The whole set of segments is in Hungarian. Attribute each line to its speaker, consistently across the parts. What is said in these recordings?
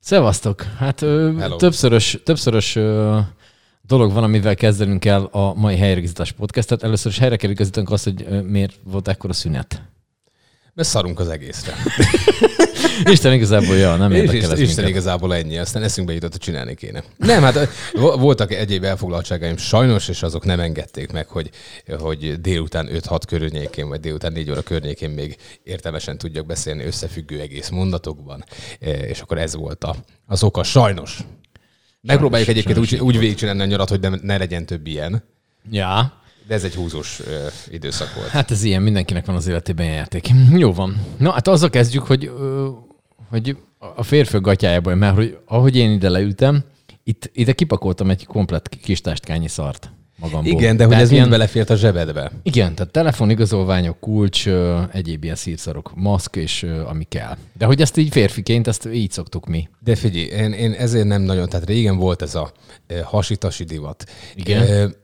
Speaker 1: Szevasztok! Hát ö,
Speaker 2: Hello.
Speaker 1: többszörös, többszörös ö, dolog van, amivel kezdenünk el a mai helyreigazítás podcastet. Először is helyre kell igazítanunk azt, hogy ö, miért volt ekkora szünet.
Speaker 2: Mert szarunk az egészre.
Speaker 1: Isten igazából, ja, nem érdekel
Speaker 2: Isten,
Speaker 1: ez
Speaker 2: Isten
Speaker 1: minket.
Speaker 2: igazából ennyi, aztán eszünkbe jutott, hogy csinálni kéne. Nem, hát vo- voltak egyéb elfoglaltságaim sajnos, és azok nem engedték meg, hogy, hogy délután 5-6 környékén, vagy délután 4 óra környékén még értelmesen tudjak beszélni összefüggő egész mondatokban. E, És akkor ez volt a, az oka, sajnos. Megpróbáljuk egyébként úgy, úgy végigcsinálni a nyarat, hogy ne, ne legyen több ilyen,
Speaker 1: Ja,
Speaker 2: de ez egy húzós ö, időszak volt.
Speaker 1: hát ez ilyen, mindenkinek van az életében játék. Jó van. Na, hát azzal kezdjük, hogy, ö, hogy a férfiak gatyájából, mert hogy ahogy én ide leültem, itt, ide kipakoltam egy komplet kis testkányi szart magamból.
Speaker 2: Igen, de hogy
Speaker 1: Tehát
Speaker 2: ez
Speaker 1: ilyen-
Speaker 2: mind belefért a zsebedbe.
Speaker 1: Igen, tehát telefonigazolványok, kulcs, ö, egyéb ilyen szírszarok, maszk és ö, ami kell. De hogy ezt így férfiként, ezt így szoktuk mi.
Speaker 2: De figyelj, én, én ezért nem nagyon, tehát régen volt ez a e, hasitasi divat.
Speaker 1: Igen.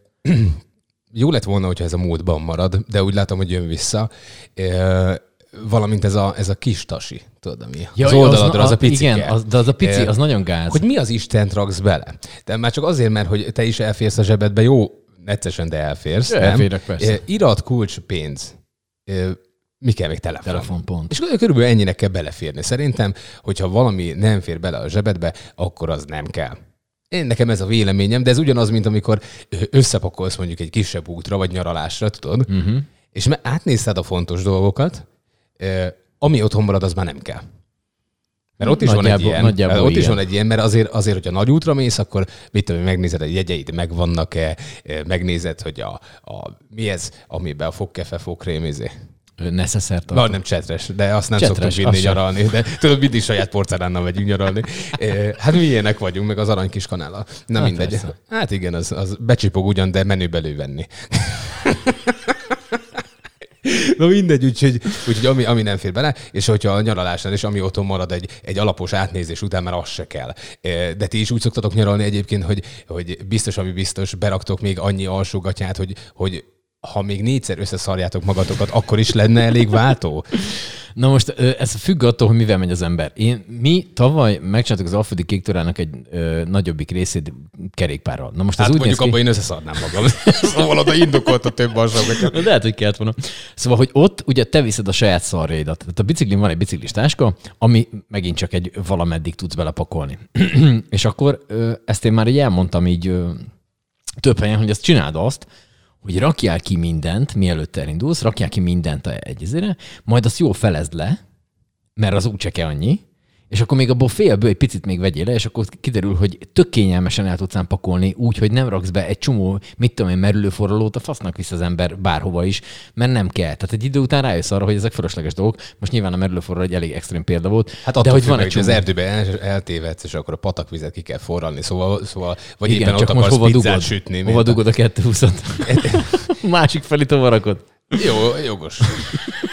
Speaker 2: E, jó lett volna, hogyha ez a múltban marad, de úgy látom, hogy jön vissza. E, valamint ez a, ez a kis tasi, tudod, ami
Speaker 1: Ja,
Speaker 2: az
Speaker 1: az
Speaker 2: oldaladra,
Speaker 1: na-
Speaker 2: az a picike.
Speaker 1: Igen, az, de az a pici,
Speaker 2: Eh,
Speaker 1: az nagyon gáz.
Speaker 2: Hogy mi az Istent raksz bele? De már csak azért, mert hogy te is elférsz a zsebedbe, jó, neccesen, de elférsz.
Speaker 1: Ja, elférek, persze.
Speaker 2: E, irat, kulcs, pénz. E, mi kell még telefon?
Speaker 1: Telefonpont.
Speaker 2: És körülbelül ennyinek kell beleférni. Szerintem, hogyha valami nem fér bele a zsebedbe, akkor az nem kell. Én nekem ez a véleményem, de ez ugyanaz, mint amikor összepakolsz mondjuk egy kisebb útra, vagy nyaralásra, tudod, uh-huh. és átnézted a fontos dolgokat, ami otthon marad, az már nem kell. Mert ott is van egy ilyen,
Speaker 1: nagyjából
Speaker 2: ott is van egy ilyen, mert azért, azért, hogyha nagy útra mész, akkor mit tudom, megnézed, hogy jegyeid megvannak-e, megnézed, hogy a, a mi ez, amiben a fogkefe, fogkrém, izé.
Speaker 1: Neszeszer
Speaker 2: Na, nem csetres, de azt nem
Speaker 1: Csetres,
Speaker 2: szoktunk vinni nyaralni. De tudod, mindig saját porcelánnal megyünk nyaralni. Hát mi ilyenek vagyunk, meg az arany kis kanállal. Na
Speaker 1: Hát
Speaker 2: mindegy.
Speaker 1: persze.
Speaker 2: Hát igen, az, az becsipog ugyan, de menőbe elővenni. Na mindegy, úgyhogy, úgyhogy ami, ami nem fér bele, és hogyha a nyaralásnál és ami otthon marad egy, egy alapos átnézés után, már az se kell. De ti is úgy szoktatok nyaralni egyébként, hogy, hogy biztos, ami biztos, beraktok még annyi alsógatyát, hogy, hogy ha még négyszer összeszarjátok magatokat, akkor is lenne elég váltó?
Speaker 1: Na most ez függ attól, hogy mivel megy az ember. Én, mi tavaly megcsináltuk az Alföldi Kék egy ö, nagyobbik részét kerékpárral. Na most ez
Speaker 2: Hát
Speaker 1: úgy
Speaker 2: mondjuk
Speaker 1: ki,
Speaker 2: abban én összeszarnám magam. szóval oda indokolt a több alsógatya.
Speaker 1: De Lehet, hogy kellett volna. Szóval, hogy ott ugye te viszed a saját szarjaidat. Tehát a biciklin van egy biciklis táska, ami megint csak egy valameddig tudsz belepakolni. és akkor ö, ezt én már így elmondtam így ö, több helyen, hogy ezt csináld azt, hogy rakjál ki mindent, mielőtt elindulsz, rakjál ki mindent egy izére, majd azt jól felezd le, mert az úgyse kell annyi, és akkor még abból félből egy picit még vegyél le, és akkor kiderül, hogy tök kényelmesen el tudsz pakolni, úgy, hogy nem raksz be egy csomó, mit tudom én, merülőforralót, a fasznak visz az ember bárhova is, mert nem kell. Tehát egy idő után rájössz arra, hogy ezek fölösleges dolgok. Most nyilván a merülőforraló egy elég extrém példa volt,
Speaker 2: Hát
Speaker 1: de hogy van egy
Speaker 2: hogy az
Speaker 1: csomó.
Speaker 2: erdőbe el, eltévedsz, és akkor a patakvizet ki kell forralni, szóval, szóval vagy
Speaker 1: Igen,
Speaker 2: éppen
Speaker 1: csak
Speaker 2: ott
Speaker 1: most hova dugod?
Speaker 2: sütni.
Speaker 1: Hova dugod a 220 Másik felé tovarakod.
Speaker 2: Jó, jogos.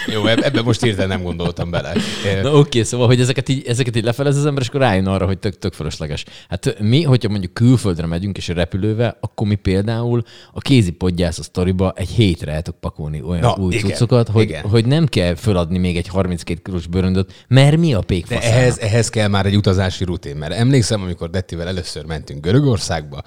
Speaker 2: Jó, eb- ebben most hirtelen nem gondoltam bele.
Speaker 1: Na oké, okay, szóval, hogy ezeket így, ezeket így lefelez az ember, és akkor rájön arra, hogy tök, tök fölösleges. Hát mi, hogyha mondjuk külföldre megyünk, és repülővel, akkor mi például a kézi podgyász a sztoriba egy hétre el tudok pakolni olyan
Speaker 2: Na,
Speaker 1: új
Speaker 2: igen,
Speaker 1: cuccokat, hogy,
Speaker 2: igen.
Speaker 1: hogy nem kell föladni még egy 32 kilós bőröndöt, mert mi a pék
Speaker 2: De ehhez, ehhez kell már egy utazási rutin, mert emlékszem, amikor Dettivel először mentünk Görögországba,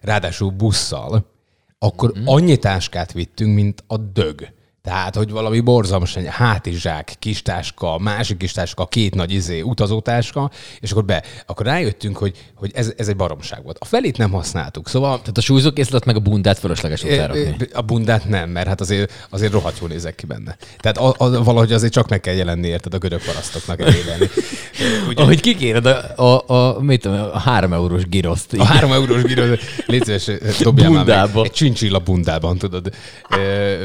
Speaker 2: ráadásul busszal, akkor
Speaker 1: Mhm.
Speaker 2: annyi táskát vittünk, mint a dög. Tehát, hogy valami borzalmas, egy hátizsák, kis táska, másik kis táska, két nagy izé, utazótáska, és akkor be, akkor rájöttünk, hogy, hogy ez, ez egy baromság volt. A felét nem használtuk, szóval
Speaker 1: Tehát a súlyzókészlet meg a bundát fölösleges ott elrakni.
Speaker 2: a bundát nem, mert hát azért, azért rohadt jól nézek ki benne. Tehát a, a, valahogy azért csak meg kell jelenni, érted, a görög parasztoknak elélni. Ugye,
Speaker 1: Ahogy kikéred a, a, a, mit tudom, a három eurós giroszt.
Speaker 2: a három eurós gíró, légy szíves, dobjál már meg. Egy csincsilla bundában, tudod.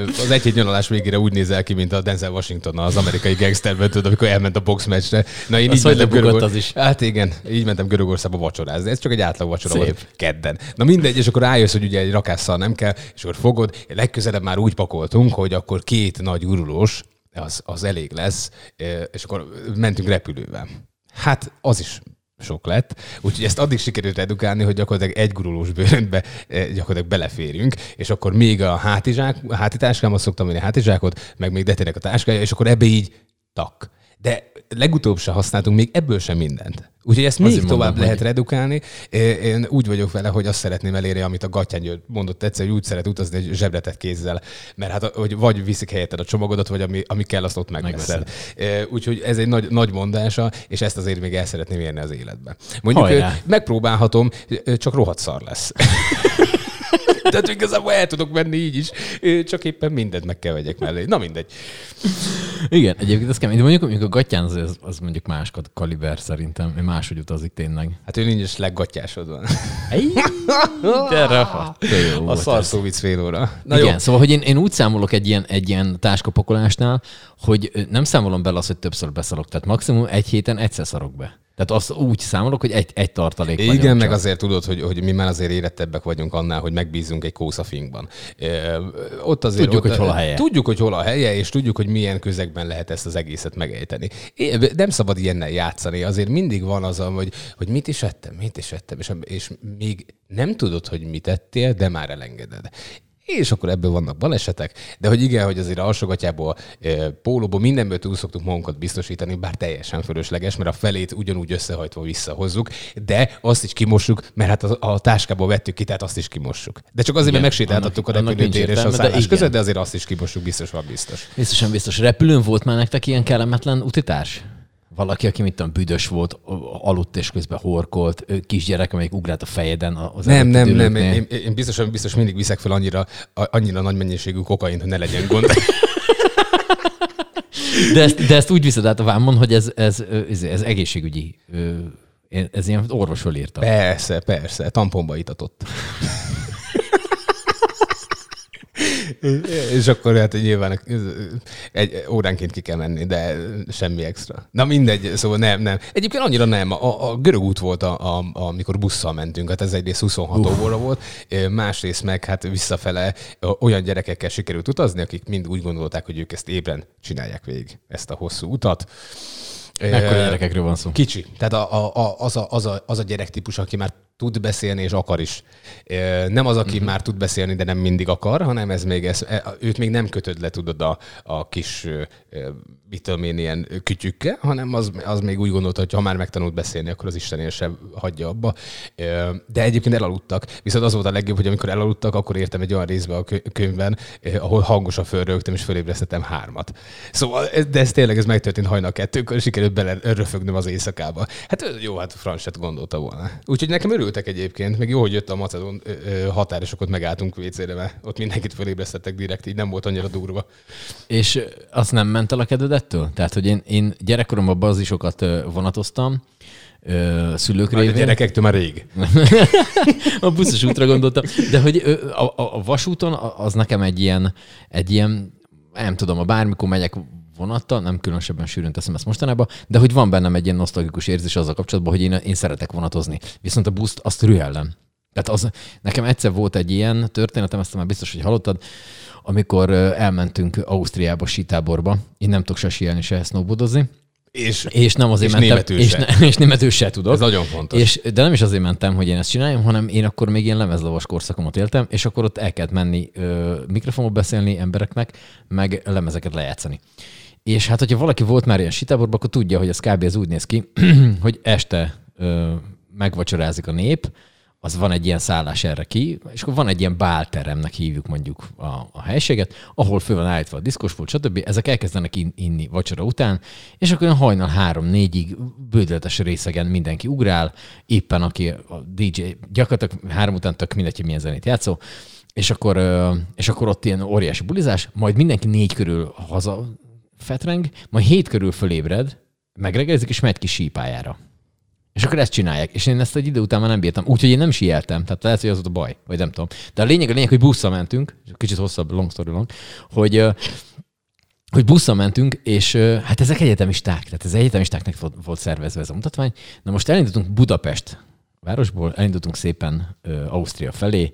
Speaker 2: Az egy-egy nyaralás végére úgy nézel ki, mint a Denzel Washington az amerikai gangsterben, tudod, amikor elment a boxmeccsre. Na én
Speaker 1: Az
Speaker 2: így mentem Görögor...
Speaker 1: az is?
Speaker 2: Hát igen, így mentem Görögországba vacsorázni. Ez csak egy átlag vacsora
Speaker 1: Szép.
Speaker 2: volt kedden. Na mindegy, és akkor rájössz, hogy ugye egy rakásszal nem kell, és akkor fogod, legközelebb már úgy pakoltunk, hogy akkor két nagy urulós, az, az elég lesz, és akkor mentünk repülővel. Hát az is sok lett, úgyhogy ezt addig sikerült edukálni, hogy gyakorlatilag egy gurulós bőröntbe eh, gyakorlatilag beleférünk, és akkor még a hátizsák, a hátitáskámhoz szoktam venni a hátizsákot, meg még detének a táskája, és akkor ebbe így tak. De legutóbb se használtunk még ebből sem mindent. Úgyhogy ezt még tovább mondom, lehet hogy... redukálni. Én úgy vagyok vele, hogy azt szeretném elérni, amit a Gatyán György mondott egyszer, hogy úgy szeret utazni egy zsebretett kézzel, mert hát hogy vagy viszik helyetted a csomagodat, vagy ami, ami kell, azt ott megveszed. Úgyhogy ez egy nagy, nagy mondása, és ezt azért még el szeretném érni az életbe. Mondjuk Hajrá. megpróbálhatom, csak rohadt szar lesz. Tehát igazából el tudok menni így is, csak éppen mindent meg kell vegyek mellé. Na mindegy.
Speaker 1: Igen, egyébként az kemény. Mondjuk, mondjuk a gatyán az, az, az mondjuk más kaliber szerintem, hogy máshogy utazik tényleg.
Speaker 2: Hát ő nincs is leggatyásod van.
Speaker 1: A
Speaker 2: szarszó vicc fél óra.
Speaker 1: Na Igen, jó. szóval, hogy én, én úgy számolok egy ilyen, egy ilyen táskapakolásnál, hogy nem számolom bele azt, hogy többször beszarok. Tehát maximum egy héten egyszer szarok be. Tehát azt úgy számolok, hogy egy, egy tartalék
Speaker 2: Igen, meg csak. azért tudod, hogy, hogy mi már azért érettebbek vagyunk annál, hogy megbízunk egy kószafinkban. Ott azért,
Speaker 1: tudjuk,
Speaker 2: ott,
Speaker 1: hogy hol a helye.
Speaker 2: Tudjuk, hogy hol a helye, és tudjuk, hogy milyen közegben lehet ezt az egészet megejteni. Nem szabad ilyennel játszani. Azért mindig van az, hogy, hogy mit is ettem, mit is ettem, és, és még nem tudod, hogy mit ettél, de már elengeded és akkor ebből vannak balesetek, de hogy igen, hogy azért alsogatjából, pólóból, mindenből túl szoktuk magunkat biztosítani, bár teljesen fölösleges, mert a felét ugyanúgy összehajtva visszahozzuk, de azt is kimossuk, mert hát a, a táskából vettük ki, tehát azt is kimossuk. De csak azért, mert megsétáltattuk a repülőtér és a szállás között, de azért azt is kimossuk, biztos van biztos.
Speaker 1: Biztosan biztos. Repülőn volt már nektek ilyen kellemetlen utitárs? Valaki, aki mit tudom, büdös volt, aludt és közben horkolt, kisgyerek, amelyik ugrált a fejeden. Az
Speaker 2: nem, nem, nem, én, én biztos, biztos mindig viszek fel annyira, annyira nagy mennyiségű kokain, hogy ne legyen gond.
Speaker 1: De ezt, de ezt úgy viszed át a vámon, hogy ez, ez, ez, ez egészségügyi, ez ilyen orvosról írta.
Speaker 2: Persze, persze, tamponba itatott. És akkor hát nyilván egy óránként ki kell menni, de semmi extra. Na mindegy, szóval nem, nem. Egyébként annyira nem. A, a görög út volt, a, a, amikor busszal mentünk, hát ez egyrészt 26 óra volt, másrészt meg hát visszafele olyan gyerekekkel sikerült utazni, akik mind úgy gondolták, hogy ők ezt ébren csinálják végig, ezt a hosszú utat.
Speaker 1: Mekkora gyerekekről van szó?
Speaker 2: Kicsi. Tehát a, a, az, a, az, a, az a gyerektípus, aki már tud beszélni és akar is. Nem az, aki uh-huh. már tud beszélni, de nem mindig akar, hanem ez még ez, e, őt még nem kötöd le, tudod, a, a kis mit tudom én, ilyen kütyükkel, hanem az, az még úgy gondolta, hogy ha már megtanult beszélni, akkor az Isten sem hagyja abba. De egyébként elaludtak. Viszont az volt a legjobb, hogy amikor elaludtak, akkor értem egy olyan részbe a könyvben, ahol hangosan fölrögtem, és fölébresztettem hármat. Szóval, de ez tényleg ez megtörtént hajnal kettőkor, sikerült bele röfögnöm az éjszakába. Hát jó, hát Franset gondolta volna. Úgyhogy nekem örültek egyébként, meg jó, hogy jött a Macedon határosokat megálltunk vécére, mert ott mindenkit fölébresztettek direkt, így nem volt annyira durva.
Speaker 1: És azt nem ment el a kedvedet ettől? Tehát, hogy én, én gyerekkoromban bazisokat vonatoztam, szülők révén.
Speaker 2: A gyerekektől már rég.
Speaker 1: a buszos útra gondoltam. De hogy a, a, a vasúton az nekem egy ilyen, egy ilyen, nem tudom, a bármikor megyek vonattal, nem különösebben sűrűn teszem ezt mostanában, de hogy van bennem egy ilyen nosztalgikus érzés azzal kapcsolatban, hogy én, én szeretek vonatozni. Viszont a buszt azt rühellem. Tehát az, nekem egyszer volt egy ilyen történetem, ezt már biztos, hogy hallottad, amikor elmentünk Ausztriába, sítáborba. Én nem tudok se síelni, se snowboardozni.
Speaker 2: És,
Speaker 1: és nem azért
Speaker 2: és
Speaker 1: mentem,
Speaker 2: németül és,
Speaker 1: ne, és németül se tudok.
Speaker 2: Ez nagyon fontos.
Speaker 1: És, de nem is azért mentem, hogy én ezt csináljam, hanem én akkor még ilyen lemezlavas korszakomat éltem, és akkor ott el kellett menni ö, mikrofonba beszélni embereknek, meg lemezeket lejátszani. És hát, hogyha valaki volt már ilyen sitáborban, akkor tudja, hogy ez kb. ez úgy néz ki, hogy este ö, megvacsorázik a nép, az van egy ilyen szállás erre ki, és akkor van egy ilyen bálteremnek hívjuk mondjuk a, a helységet, ahol föl van állítva a diszkospult, stb. Ezek elkezdenek in, inni vacsora után, és akkor olyan hajnal három-négyig bődeletes részegen mindenki ugrál, éppen aki a DJ, gyakorlatilag három után tök mindegy, milyen zenét játszó, és akkor, és akkor ott ilyen óriási bulizás, majd mindenki négy körül haza fetreng, majd hét körül fölébred, megregelizik, és megy ki sípájára. És akkor ezt csinálják. És én ezt egy idő után már nem bírtam. Úgyhogy én nem sieltem. Tehát lehet, hogy az volt a baj, vagy nem tudom. De a lényeg, a lényeg, hogy busszal mentünk, kicsit hosszabb, long story long, hogy hogy busszal mentünk, és hát ezek egyetemisták, tehát ez egyetemistáknak volt, szervezve ez a mutatvány. Na most elindultunk Budapest városból, elindultunk szépen Ausztria felé,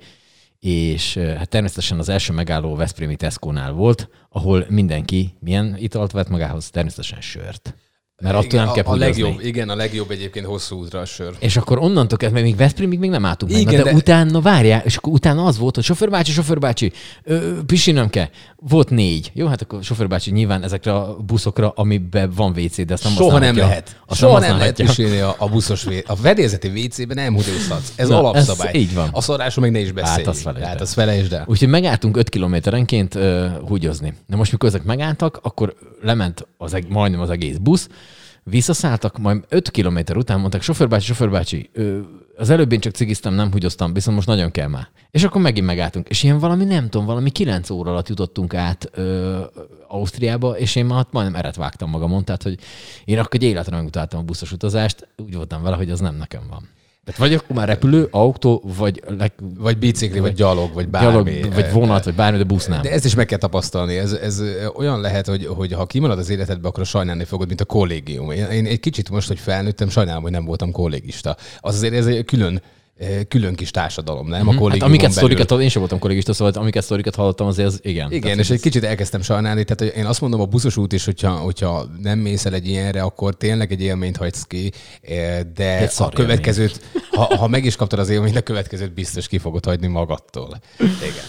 Speaker 1: és hát természetesen az első megálló Veszprémi Tesco-nál volt, ahol mindenki milyen italt vett magához, természetesen sört. Mert attól nem
Speaker 2: a,
Speaker 1: kell
Speaker 2: a
Speaker 1: pudrozni.
Speaker 2: legjobb, igen, a legjobb egyébként hosszú útra a sör.
Speaker 1: És akkor onnantól kezdve, még Veszprémig még nem álltunk meg,
Speaker 2: Igen,
Speaker 1: na, de,
Speaker 2: de-
Speaker 1: utána várjál, és akkor utána az volt, hogy sofőrbácsi, sofőrbácsi, ö, pisilnem kell. Volt négy. Jó, hát akkor sofőrbácsi nyilván ezekre a buszokra, amiben van WC, de azt nem
Speaker 2: Soha nem lehet.
Speaker 1: Azt
Speaker 2: Soha nem lehet
Speaker 1: használhatja.
Speaker 2: pisilni a, a buszos vé... A vedészeti WC-ben nem húzhatsz. Ez
Speaker 1: Na,
Speaker 2: alapszabály.
Speaker 1: ez így van.
Speaker 2: A szorásról meg ne is beszéljünk.
Speaker 1: azt felejtsd
Speaker 2: Hát azt felejtsd el.
Speaker 1: Úgyhogy megálltunk 5 kilométerenként uh, húgyozni. Na most, mikor ezek megálltak, akkor lement az, majdnem az egész busz, visszaszálltak, majd 5 kilométer után mondták, sofőrbácsi, sofőrbácsi, az előbb én csak cigiztem, nem húgyoztam, viszont most nagyon kell már. És akkor megint megálltunk. És ilyen valami, nem tudom, valami 9 óra alatt jutottunk át ö, Ausztriába, és én már majdnem eret vágtam magamon, tehát hogy én akkor egy életre megutáltam a buszos utazást, úgy voltam vele, hogy az nem nekem van. Tehát vagy akkor már repülő, autó, vagy leg,
Speaker 2: Vagy bicikli, vagy gyalog, vagy bármi.
Speaker 1: gyalog, vagy vonat, vagy bármi, de busz nem.
Speaker 2: De ezt is meg kell tapasztalni. Ez, ez olyan lehet, hogy, hogy ha kimarad az életedbe, akkor sajnálni fogod, mint a kollégium. Én, én egy kicsit most, hogy felnőttem, sajnálom, hogy nem voltam kollégista. Az azért ez egy külön, külön kis társadalom, nem? A
Speaker 1: Hát
Speaker 2: kollégiumon
Speaker 1: amiket
Speaker 2: belül.
Speaker 1: sztorikat, én sem voltam kollégista, szóval amiket sztorikat hallottam, azért az igen.
Speaker 2: Igen,
Speaker 1: Tehát,
Speaker 2: és egy kicsit elkezdtem sajnálni, tehát én azt mondom, a buszos út is, hogyha, hogyha nem mész el egy ilyenre, akkor tényleg egy élményt hagysz ki, eh, de
Speaker 1: Egy
Speaker 2: a következőt, ha, ha meg is kaptad az élményt, a következőt biztos ki fogod hagyni magadtól. Igen.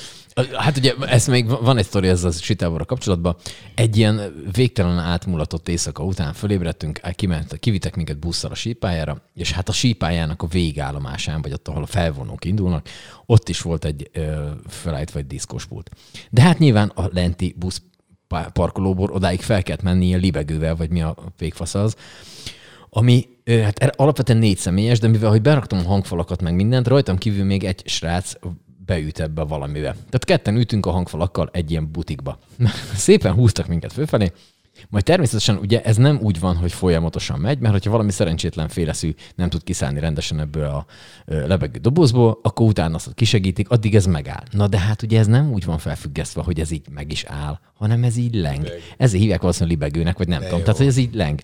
Speaker 1: Hát ugye ez még van egy sztori ezzel a Sitáborra kapcsolatban. Egy ilyen végtelen átmulatott éjszaka után fölébredtünk, kiment, kivittek minket busszal a sípájára, és hát a sípájának a végállomásán, vagy ott, ahol a felvonók indulnak, ott is volt egy ö, felállítva egy diszkospult. De hát nyilván a lenti busz parkolóból odáig fel kellett menni ilyen libegővel, vagy mi a végfasz az, ami hát er- alapvetően négy személyes, de mivel hogy beraktam a hangfalakat meg mindent, rajtam kívül még egy srác beüt ebbe valamibe. Tehát ketten ütünk a hangfalakkal egy ilyen butikba. Szépen húztak minket fölfelé, majd természetesen ugye ez nem úgy van, hogy folyamatosan megy, mert hogyha valami szerencsétlen féleszű nem tud kiszállni rendesen ebből a lebegő dobozból, akkor utána azt kisegítik, addig ez megáll. Na de hát ugye ez nem úgy van felfüggesztve, hogy ez így meg is áll, hanem ez így leng. Ezért hívják valószínűleg libegőnek, vagy nem tudom.
Speaker 2: jó.
Speaker 1: Tehát, hogy ez így leng.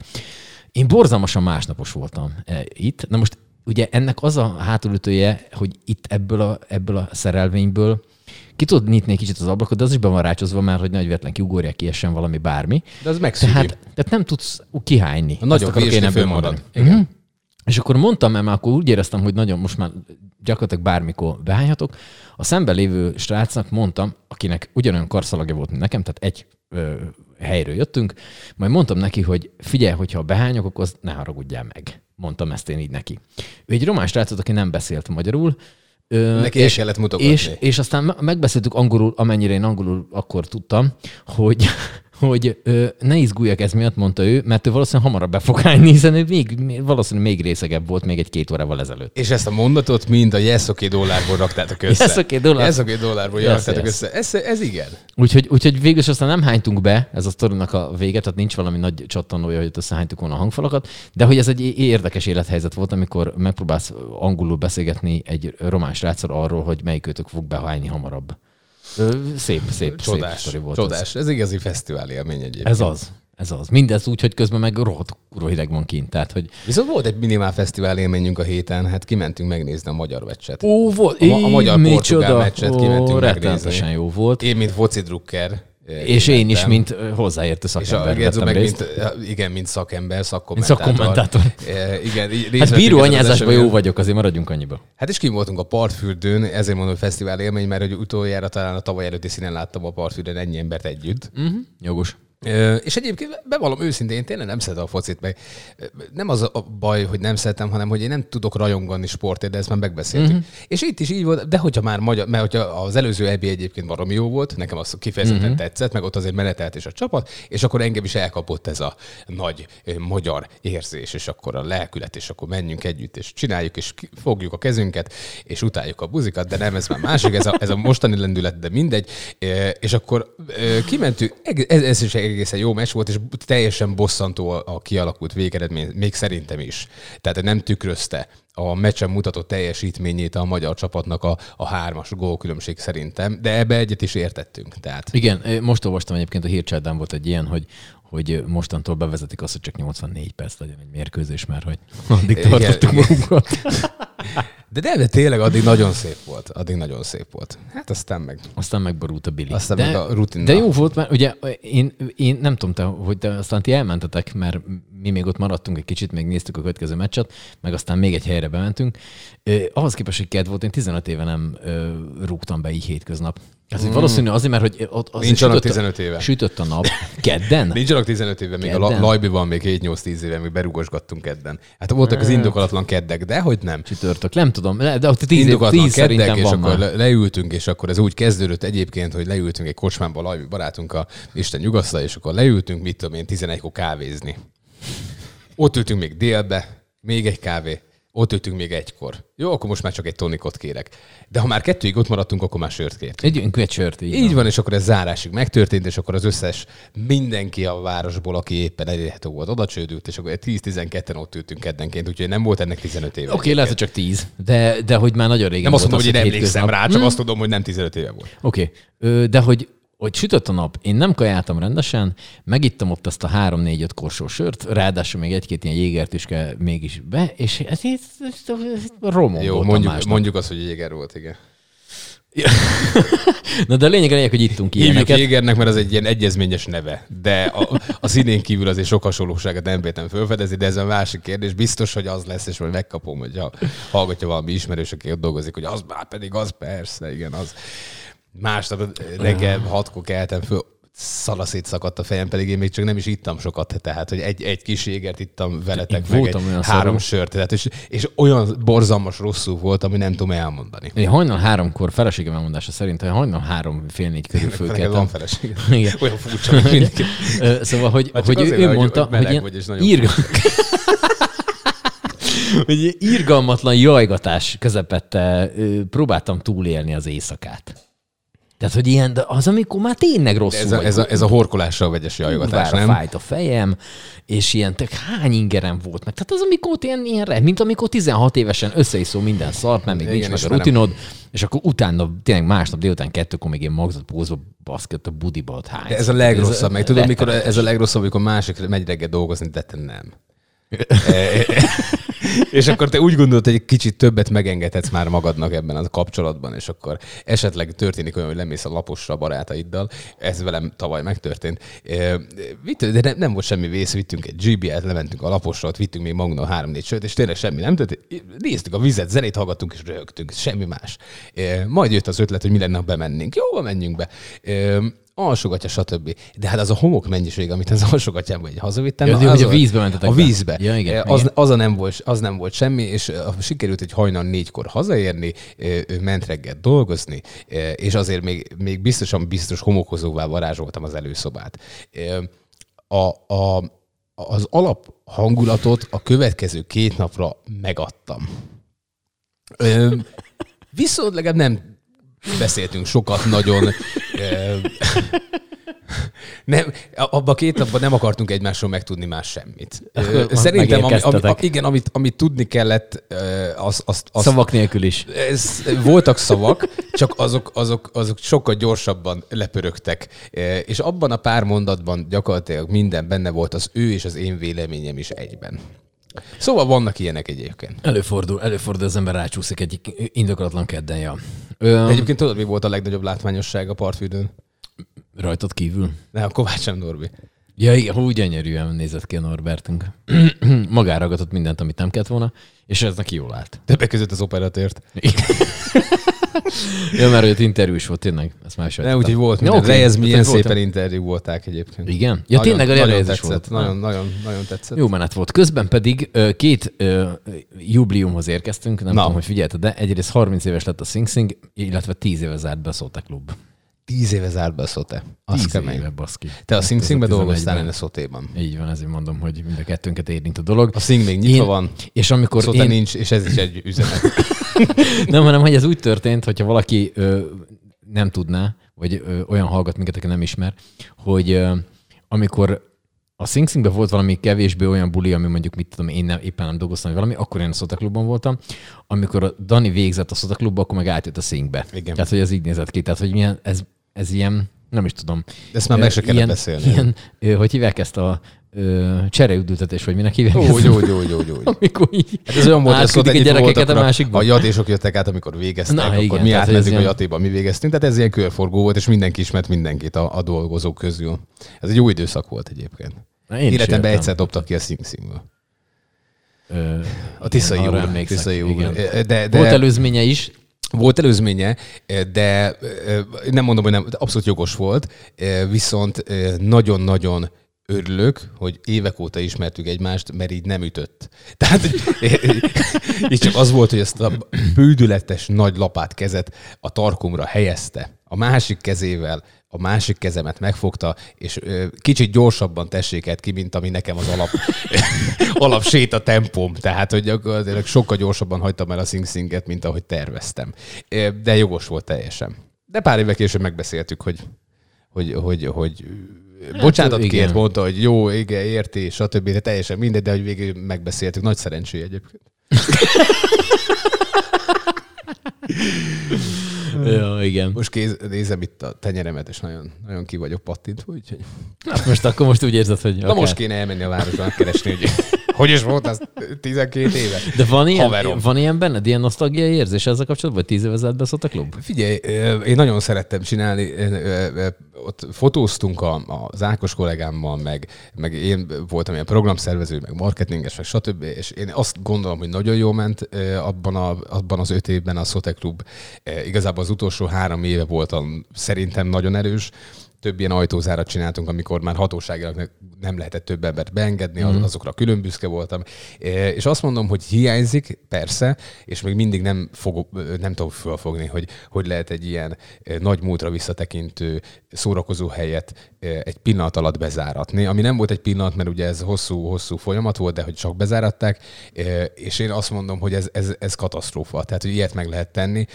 Speaker 1: Én borzalmasan másnapos voltam eh, itt. Na most ugye ennek az a hátulütője, hogy itt ebből a, ebből a szerelvényből ki tudod nyitni egy kicsit az ablakot, de az is be van rácsozva már, hogy nagy véletlen kiugorják, kiessen valami bármi.
Speaker 2: De az megszűnik.
Speaker 1: Tehát, tehát nem tudsz kihányni.
Speaker 2: A nagyobb
Speaker 1: én ebből mondani. Mhm. És akkor mondtam, mert már akkor úgy éreztem, hogy nagyon most már gyakorlatilag bármikor behányhatok. A szemben lévő srácnak mondtam, akinek ugyanolyan karszalagja volt, mint nekem, tehát egy ö, helyről jöttünk, majd mondtam neki, hogy figyelj, hogyha behányok, akkor azt ne haragudjál meg. Mondtam ezt én így neki. Ő egy román srácot, aki nem beszélt magyarul, Ö,
Speaker 2: Neki el kellett mutogatni.
Speaker 1: és, és aztán me- megbeszéltük angolul, amennyire én angolul akkor tudtam, hogy, hogy ö, ne izguljak ez miatt, mondta ő, mert ő valószínűleg hamarabb be fog hányni, hiszen ő még, valószínűleg még részegebb volt még egy-két órával ezelőtt.
Speaker 2: És ezt a mondatot mind a okay dollárból raktátok össze.
Speaker 1: Okay dollár.
Speaker 2: Okay dollárból
Speaker 1: Yes,
Speaker 2: raktátok
Speaker 1: yes.
Speaker 2: össze. Ez, ez igen.
Speaker 1: Úgyhogy, úgyhogy végül is aztán nem hánytunk be, ez a sztorinak a vége, tehát nincs valami nagy csattanója, hogy összehánytuk volna a hangfalakat, de hogy ez egy érdekes élethelyzet volt, amikor megpróbálsz angolul beszélgetni egy román sráccal arról, hogy melyikőtök fog behányni hamarabb. Szép, szép,
Speaker 2: Csodás.
Speaker 1: szép volt.
Speaker 2: Csodás. Ez igazi fesztivál élmény egyébként.
Speaker 1: Ez az. Ez az. Mindez úgy, hogy közben meg rohadt kurva hideg van kint. Tehát, hogy...
Speaker 2: Viszont volt egy minimál fesztivál élményünk a héten, hát kimentünk megnézni a magyar meccset.
Speaker 1: Ó, volt.
Speaker 2: A, a magyar-portugál meccset
Speaker 1: Ó,
Speaker 2: kimentünk megnézni.
Speaker 1: jó volt.
Speaker 2: Én, mint foci drukker. Eh,
Speaker 1: És én is, mint ö, hozzáértő
Speaker 2: és a
Speaker 1: szakember
Speaker 2: Gedzo meg,
Speaker 1: részt.
Speaker 2: mint, eh, igen, mint szakember, szakkommentátor.
Speaker 1: szakkommentátor.
Speaker 2: Eh, Igen,
Speaker 1: Hát bíró anyázásban jó vagyok, azért maradjunk annyiba.
Speaker 2: Hát és kim voltunk a partfürdőn, ezért mondom, hogy fesztivál élmény, mert hogy utoljára talán a tavaly előtti színen láttam a partfürdőn ennyi embert együtt.
Speaker 1: Uh-huh. Jogos.
Speaker 2: És egyébként bevallom őszintén, én tényleg nem szeretem a focit, meg nem az a baj, hogy nem szeretem, hanem hogy én nem tudok rajongani sportért, de ezt már megbeszéltük. Uh-huh. És itt is így volt, de hogyha már magyar, mert hogyha az előző EB egyébként baromi jó volt, nekem az kifejezetten uh-huh. tetszett, meg ott azért menetelt is a csapat, és akkor engem is elkapott ez a nagy magyar érzés, és akkor a lelkület, és akkor menjünk együtt, és csináljuk, és fogjuk a kezünket, és utáljuk a buzikat, de nem, ez már másik, ez a, ez a mostani lendület, de mindegy. És akkor kimentünk, ez, ez is egészen jó meccs volt, és teljesen bosszantó a, a kialakult végeredmény, még szerintem is. Tehát nem tükrözte a meccsen mutatott teljesítményét a magyar csapatnak a, a hármas gólkülönbség szerintem, de ebbe egyet is értettünk. Tehát
Speaker 1: Igen, most olvastam egyébként a hírcsádán volt egy ilyen, hogy hogy mostantól bevezetik azt, hogy csak 84 perc legyen egy mérkőzés, mert hogy addig tartottuk magunkat.
Speaker 2: de, de, de tényleg addig nagyon szép volt. Addig nagyon szép volt. Hát aztán meg.
Speaker 1: Aztán megborult a Billy.
Speaker 2: Aztán
Speaker 1: de,
Speaker 2: meg a rutin.
Speaker 1: de jó volt, mert ugye én, én nem tudom, te, hogy te aztán ti elmentetek, mert mi még ott maradtunk egy kicsit, még néztük a következő meccset, meg aztán még egy helyre bementünk. Ö, ahhoz képest, hogy kedd volt, én 15 éve nem ö, rúgtam be így hétköznap. Ez mm. valószínű azért, mert hogy ott az
Speaker 2: Nincs annak
Speaker 1: sütött a-
Speaker 2: 15 éve.
Speaker 1: Sütött a nap. Kedden?
Speaker 2: Nincs annak 15 éve, még a
Speaker 1: Kedden?
Speaker 2: la- Lajbiban még 7-8-10 éve, még berugosgattunk kedden. Hát voltak az indokolatlan keddek, de hogy nem.
Speaker 1: Csütörtök, nem tudom, de ott tíz, év,
Speaker 2: Indokolatlan
Speaker 1: tíz
Speaker 2: keddek, és
Speaker 1: van
Speaker 2: akkor
Speaker 1: már.
Speaker 2: le- leültünk, és akkor ez úgy kezdődött egyébként, hogy leültünk egy kocsmába, Lajbi barátunkkal, Isten nyugasztal, és akkor leültünk, mit tudom én, 11-kor kávézni. Ott ültünk még délbe, még egy kávé, ott ültünk még egykor. Jó, akkor most már csak egy tonikot kérek. De ha már kettőig ott maradtunk, akkor már sört kértünk.
Speaker 1: Egy, egy sört, így,
Speaker 2: Így van, és akkor ez zárásig megtörtént, és akkor az összes mindenki a városból, aki éppen elérhető volt, oda csődült, és akkor 10-12-en ott ültünk keddenként, úgyhogy nem volt ennek 15 éve.
Speaker 1: Oké, okay, lehet, hogy csak tíz, de, de hogy már nagyon régen
Speaker 2: Nem azt mondom, hogy én emlékszem
Speaker 1: hétköznap.
Speaker 2: rá, csak azt tudom, hogy nem 15 éve volt.
Speaker 1: Oké, okay. de hogy, hogy sütött a nap, én nem kajáltam rendesen, megittam ott azt a 3-4-5 korsó sört, ráadásul még egy-két ilyen jégert is kell mégis be, és ez, ez, ez, ez romon
Speaker 2: Jó, mondjuk,
Speaker 1: másnap.
Speaker 2: mondjuk azt, hogy Jéger volt, igen.
Speaker 1: Na de a lényeg a lényeg, hogy ittunk
Speaker 2: Hívjuk
Speaker 1: ilyeneket.
Speaker 2: Jégernek, mert az egy ilyen egyezményes neve, de a, a színén kívül azért sok hasonlóságot nem vétem felfedezni, de ez a másik kérdés. Biztos, hogy az lesz, és majd megkapom, hogy ha hallgatja valami ismerős, aki ott dolgozik, hogy az már pedig az persze, igen, az. Másnap reggel hatkor keltem föl, szalaszét szakadt a fejem, pedig én még csak nem is ittam sokat, tehát, hogy egy, egy kis jégert ittam veletek,
Speaker 1: Én
Speaker 2: meg egy
Speaker 1: olyan
Speaker 2: három
Speaker 1: szarul.
Speaker 2: sört, tehát, és, és olyan borzalmas rosszul volt, ami nem tudom elmondani.
Speaker 1: Én hajnal háromkor, feleségem elmondása szerint, hogy hajnal három fél négy körül
Speaker 2: Neked van
Speaker 1: fölkeltem.
Speaker 2: feleség.
Speaker 1: Igen.
Speaker 2: Olyan furcsa, hogy
Speaker 1: Szóval, hogy,
Speaker 2: Hát
Speaker 1: hogy ő,
Speaker 2: azért,
Speaker 1: ő
Speaker 2: hogy-
Speaker 1: mondta,
Speaker 2: hogy meleg
Speaker 1: ilyen
Speaker 2: vagy, és nagyon
Speaker 1: írga... hogy ilyen irgalmatlan jajgatás közepette próbáltam túlélni az éjszakát. Tehát, hogy ilyen, de az, amikor már tényleg rosszul
Speaker 2: ez a,
Speaker 1: vagy,
Speaker 2: ez, a, ez a horkolással vegyes
Speaker 1: kurvára
Speaker 2: nem?
Speaker 1: fájt a fejem, és ilyen, tök hány ingerem volt meg. Tehát az, amikor ilyen, ilyen re- mint amikor 16 évesen összeiszol minden szart, mert még
Speaker 2: Igen,
Speaker 1: nincs meg a rutinod, és akkor utána, tényleg másnap délután kettőkor még ilyen magzat pózva baszkett a budiba ott hány.
Speaker 2: De ez a legrosszabb, meg tudod, mikor ez a legrosszabb, amikor másik megy reggel dolgozni, de te nem. és akkor te úgy gondolod, hogy egy kicsit többet megengedhetsz már magadnak ebben a kapcsolatban, és akkor esetleg történik olyan, hogy lemész a laposra barátaiddal. Ez velem tavaly megtörtént. De nem, nem volt semmi vész, vittünk egy GBL-t, lementünk a laposra, ott vittünk még magnum 3-4 sőt, és tényleg semmi nem történt. Néztük a vizet, zenét hallgattunk, és röhögtünk, semmi más. Majd jött az ötlet, hogy mi lenne, ha bemennénk. Jó, menjünk be. E, alsogatja, stb. De hát az a homok mennyiség, amit az alsogatjában így hazavittem.
Speaker 1: Ja,
Speaker 2: na,
Speaker 1: hogy
Speaker 2: az
Speaker 1: a vízbe mentetek
Speaker 2: A
Speaker 1: be.
Speaker 2: vízbe.
Speaker 1: Ja, igen,
Speaker 2: az,
Speaker 1: igen.
Speaker 2: az, a nem volt, az nem volt semmi, és ö, sikerült egy hajnal négykor hazaérni, ö, ő ment reggel dolgozni, és azért még, még biztosan biztos homokozóvá varázsoltam az előszobát. A, a, az alap hangulatot a következő két napra megadtam. Viszont legalább nem beszéltünk sokat nagyon. Ö, Nem, abban a két napban nem akartunk egymásról megtudni más semmit.
Speaker 1: Akkor
Speaker 2: Szerintem, ami, ami, igen, amit, amit tudni kellett, ö, az, az, az,
Speaker 1: Szavak nélkül is.
Speaker 2: ez, voltak szavak, csak azok, azok, azok sokkal gyorsabban lepörögtek. És abban a pár mondatban gyakorlatilag minden benne volt, az ő és az én véleményem is egyben. Szóval vannak ilyenek egyébként.
Speaker 1: Előfordul, előfordul, az ember rácsúszik egy indokolatlan kedden, ja. Ö,
Speaker 2: Egyébként tudod, mi volt a legnagyobb látványosság a partfürdőn?
Speaker 1: rajtad kívül.
Speaker 2: Ne, a Kovács sem Norbi.
Speaker 1: Ja, igen, hú, gyönyörűen nézett ki a Norbertünk. Magára ragadott mindent, amit nem kellett volna, és ez neki jól állt.
Speaker 2: Többek között az operatőrt.
Speaker 1: ja, mert ott interjú is volt, tényleg. Ezt már is
Speaker 2: Ne, úgyhogy volt
Speaker 1: Ja,
Speaker 2: minden. Okay. Reyes milyen szépen interjú volták egyébként.
Speaker 1: Igen? Ja, tényleg a
Speaker 2: nagyon
Speaker 1: Reyes volt.
Speaker 2: Nagyon, nagyon, nagyon tetszett.
Speaker 1: Jó menet volt. Közben pedig két ö, jubliumhoz érkeztünk, nem
Speaker 2: Na.
Speaker 1: tudom, hogy figyelted, de egyrészt 30 éves lett a Sing Sing, illetve 10 éve zárt be a Szóta Klub.
Speaker 2: Tíz éve zárt be a Szote. Az
Speaker 1: 10
Speaker 2: kemény.
Speaker 1: éve, baszki.
Speaker 2: Te a Sing Singbe
Speaker 1: 2011-ben.
Speaker 2: dolgoztál, én a Szotéban.
Speaker 1: Így van, ezért mondom, hogy mind a kettőnket érint a dolog.
Speaker 2: A Sing még nyitva
Speaker 1: Én-
Speaker 2: van,
Speaker 1: És amikor
Speaker 2: Szóta
Speaker 1: én...
Speaker 2: nincs, és ez is egy üzenet.
Speaker 1: Nem, hanem hogy ez úgy történt, hogyha valaki ö, nem tudná, vagy ö, olyan hallgat minket, aki nem ismer, hogy ö, amikor a Sing Singben volt valami kevésbé olyan buli, ami mondjuk, mit tudom, én nem, éppen nem dolgoztam, vagy valami, akkor én a Szóta Klubban voltam. Amikor a Dani végzett a Szóta Klubba, akkor meg átjött a Singbe.
Speaker 2: Igen.
Speaker 1: Tehát, hogy ez így nézett ki. Tehát, hogy milyen, ez, ez ilyen, nem is tudom.
Speaker 2: De ezt már meg se kellett beszélni.
Speaker 1: Ilyen, hogy hívják ezt a ö, csereüldültetés, vagy minek hívják
Speaker 2: Jó,
Speaker 1: ezt?
Speaker 2: jó, jó, jó, jó.
Speaker 1: Amikor így
Speaker 2: Hát ez olyan volt,
Speaker 1: a
Speaker 2: egyik volt,
Speaker 1: gyerekeket a
Speaker 2: a,
Speaker 1: másikba.
Speaker 2: a jatésok jöttek át, amikor végeztek,
Speaker 1: Na,
Speaker 2: akkor
Speaker 1: igen,
Speaker 2: mi
Speaker 1: ez
Speaker 2: átmentünk a
Speaker 1: ilyen-
Speaker 2: jatéba, mi végeztünk. Tehát ez ilyen körforgó volt, és mindenki ismert mindenkit a, a dolgozók közül. Ez egy jó időszak volt egyébként.
Speaker 1: Na, én
Speaker 2: Életemben egyszer dobtak ki a Sing Singből. A Tiszai
Speaker 1: igen,
Speaker 2: úr. Tiszai úr. De, de,
Speaker 1: Volt előzménye is,
Speaker 2: Volt előzménye, de nem mondom, hogy nem, abszolút jogos volt, viszont nagyon-nagyon örülök, hogy évek óta ismertük egymást, mert így nem ütött. Tehát így csak az volt, hogy ezt a bődületes nagy lapát kezet a tarkomra helyezte. A másik kezével a másik kezemet megfogta, és ö, kicsit gyorsabban tesséket ki, mint ami nekem az alap, alap séta tempóm. Tehát, hogy gyakorlatilag sokkal gyorsabban hagytam el a sing mint ahogy terveztem. De jogos volt teljesen. De pár évvel később megbeszéltük, hogy, hogy, hogy, hogy bocsánatot
Speaker 1: igen.
Speaker 2: kért, mondta, hogy jó, igen, érti, stb. De teljesen mindegy, de hogy végül megbeszéltük. Nagy szerencsé egyébként.
Speaker 1: Ja, igen.
Speaker 2: Most kéz, nézem itt a tenyeremet, és nagyon, nagyon ki vagyok pattintva, úgyhogy...
Speaker 1: Hát most akkor most úgy érzed, hogy
Speaker 2: Na most kéne elmenni a városba megkeresni, hogy hogy is volt az 12 éve.
Speaker 1: De van ilyen,
Speaker 2: Haverom.
Speaker 1: van ilyen benned, ilyen nosztalgiai érzés ezzel kapcsolatban, vagy tíz éve ezelőtt beszólt a klub?
Speaker 2: Figyelj, én nagyon szerettem csinálni, ott fotóztunk a, az Ákos kollégámmal, meg, meg én voltam ilyen programszervező, meg marketinges, meg stb. És én azt gondolom, hogy nagyon jól ment abban, a, abban az öt évben a Szote Klub. Igazából az utolsó három éve voltam szerintem nagyon erős. Több ilyen ajtózárat csináltunk, amikor már hatóságilag ne- nem lehetett több embert beengedni,
Speaker 1: Mhm.
Speaker 2: mm. azokra külön büszke voltam. És azt mondom, hogy hiányzik, persze, és még mindig nem, fogok, nem tudom fölfogni, hogy hogy lehet egy ilyen e, nagy múltra visszatekintő szórakozó helyet e, egy pillanat alatt bezáratni, ami nem volt egy pillanat, mert ugye ez hosszú-hosszú folyamat volt, de hogy csak bezáratták, e, és én azt mondom, hogy ez, ez, ez katasztrófa, tehát hogy ilyet meg lehet tenni.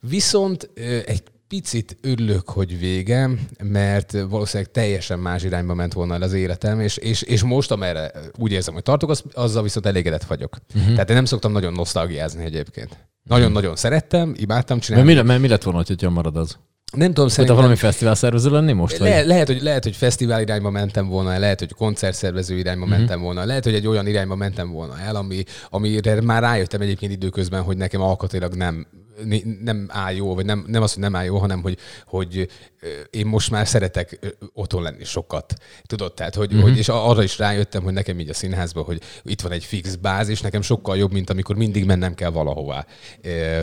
Speaker 2: Viszont egy picit örülök, hogy vége, mert valószínűleg teljesen más irányba ment volna el az életem, és, és, és most, amerre úgy érzem, hogy tartok, az, azzal viszont elégedett vagyok. Uh-huh. Tehát én nem szoktam nagyon nosztalgiázni egyébként. Nagyon-nagyon szerettem, imádtam
Speaker 1: Mert
Speaker 2: csinálni.
Speaker 1: mi, mert mi lett volna, hogyha marad az?
Speaker 2: Nem tudom,
Speaker 1: Szerintem valami fesztivál szervező lenni most? Vagy?
Speaker 2: Le, lehet, hogy, lehet, hogy fesztivál irányba mentem volna lehet, hogy koncertszervező irányba
Speaker 1: Mhm.
Speaker 2: uh-huh. mentem volna lehet, hogy egy olyan irányba mentem volna el, ami, amire már rájöttem egyébként időközben, hogy nekem alkatilag nem, nem áll jó, vagy nem, nem az, hogy nem áll jó, hanem hogy, hogy én most már szeretek otthon lenni sokat. Tudod, tehát, hogy,
Speaker 1: Mhm.
Speaker 2: uh-huh. hogy és arra is rájöttem, hogy nekem így a színházban, hogy itt van egy fix bázis, nekem sokkal jobb, mint amikor mindig mennem kell valahová.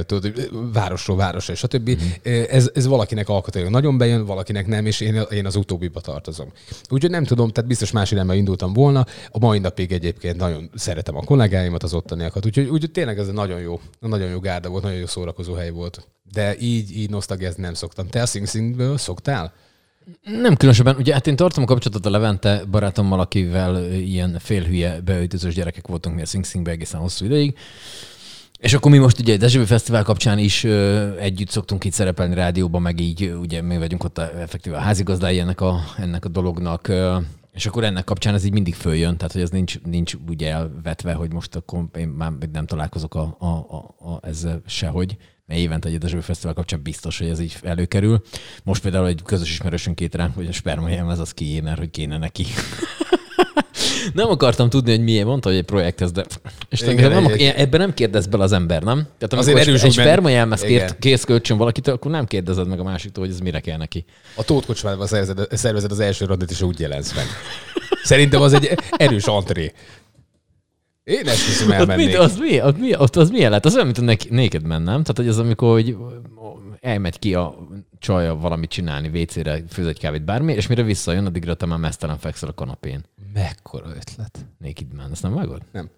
Speaker 2: Tudod, városról városra, stb.
Speaker 1: Mhm.
Speaker 2: Uh-huh. Ez, ez valakinek alkatilag nagyon bejön, valakinek nem, és én, én az utóbbiba tartozom. Úgyhogy nem tudom, tehát biztos más irányba indultam volna. A mai napig egyébként nagyon szeretem a kollégáimat, az ottaniakat, úgyhogy, úgyhogy tényleg ez egy nagyon jó, nagyon jó gárda volt, nagyon jó szórakozó hely volt. De így, így nosztalgiázni nem szoktam. Te a Sing Singből szoktál?
Speaker 1: Nem különösebben. Ugye hát én tartom a kapcsolatot a Levente barátommal, akivel ilyen félhülye beöltözős gyerekek voltunk mi a Sing Singbe egészen hosszú ideig. És akkor mi most ugye a Dezsővi Fesztivál kapcsán is ö, együtt szoktunk itt szerepelni rádióban, meg így ugye mi vagyunk ott a, effektíve a házigazdái ennek a, ennek a dolognak. Ö, és akkor ennek kapcsán ez így mindig följön, tehát hogy ez nincs, nincs ugye elvetve, hogy most akkor én már nem találkozok a, a, a, a, ezzel sehogy, évente egy Dezsővi Fesztivál kapcsán biztos, hogy ez így előkerül. Most például egy közös ismerősünk írt ránk, hogy a spermajelmez az kié, mert hogy kéne neki. nem akartam tudni, hogy milyen, mondta, hogy egy projekthez, de és
Speaker 2: Igen,
Speaker 1: nem, ebben nem kérdez bele az ember, nem? Tehát
Speaker 2: Azért
Speaker 1: amikor
Speaker 2: erős,
Speaker 1: egy
Speaker 2: hogy men-
Speaker 1: spermajelmez
Speaker 2: Igen.
Speaker 1: kért, kész kölcsön valakitől, akkor nem kérdezed meg a másiktól, hogy ez mire kell neki.
Speaker 2: A Tóth Kocsmában szervezed, szervezed az első randit, és úgy jelensz meg. Szerintem az egy erős antré. Én ezt hiszem
Speaker 1: Ott mi,
Speaker 2: elmennék.
Speaker 1: az, mi, ott, mi, ott az milyen lehet? Az olyan, mint a néked mennem. Tehát, hogy az, amikor hogy elmegy ki a csaja valamit csinálni, WC-re, főz egy kávét, bármi, és mire visszajön, addigra te már mesztelen fekszel a kanapén.
Speaker 2: Mekkora ötlet.
Speaker 1: Naked Man, ezt nem vágod?
Speaker 2: Nem.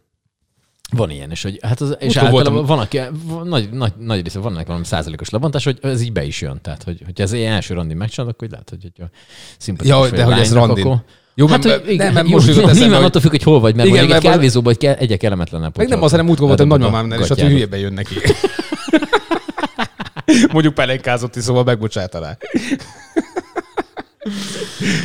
Speaker 1: Van ilyen, és, hogy, hát az, és általában
Speaker 2: voltam-
Speaker 1: van, aki, van, nagy, nagy, nagy része van ennek valami százalékos lebontás, hogy ez így be is jön. Tehát, hogy, hogyha ez egy első randi megcsinálod, akkor lehet, hogy hogyha szimpatikus
Speaker 2: Ja, de
Speaker 1: a
Speaker 2: hogy ez randin.
Speaker 1: Akkor,
Speaker 2: Jó,
Speaker 1: hát,
Speaker 2: mert-
Speaker 1: hogy,
Speaker 2: nem, mert
Speaker 1: jó,
Speaker 2: most jutott
Speaker 1: nyilván attól függ, hogy hol vagy, mert
Speaker 2: Igen,
Speaker 1: egy kávézóba kell, egyek kellemetlenebb.
Speaker 2: Meg nem az, hanem múltkor voltam nagymamámnál, és ott hogy hülyében jön neki. Mondjuk pelenkázott is, szóval megbocsáta rá.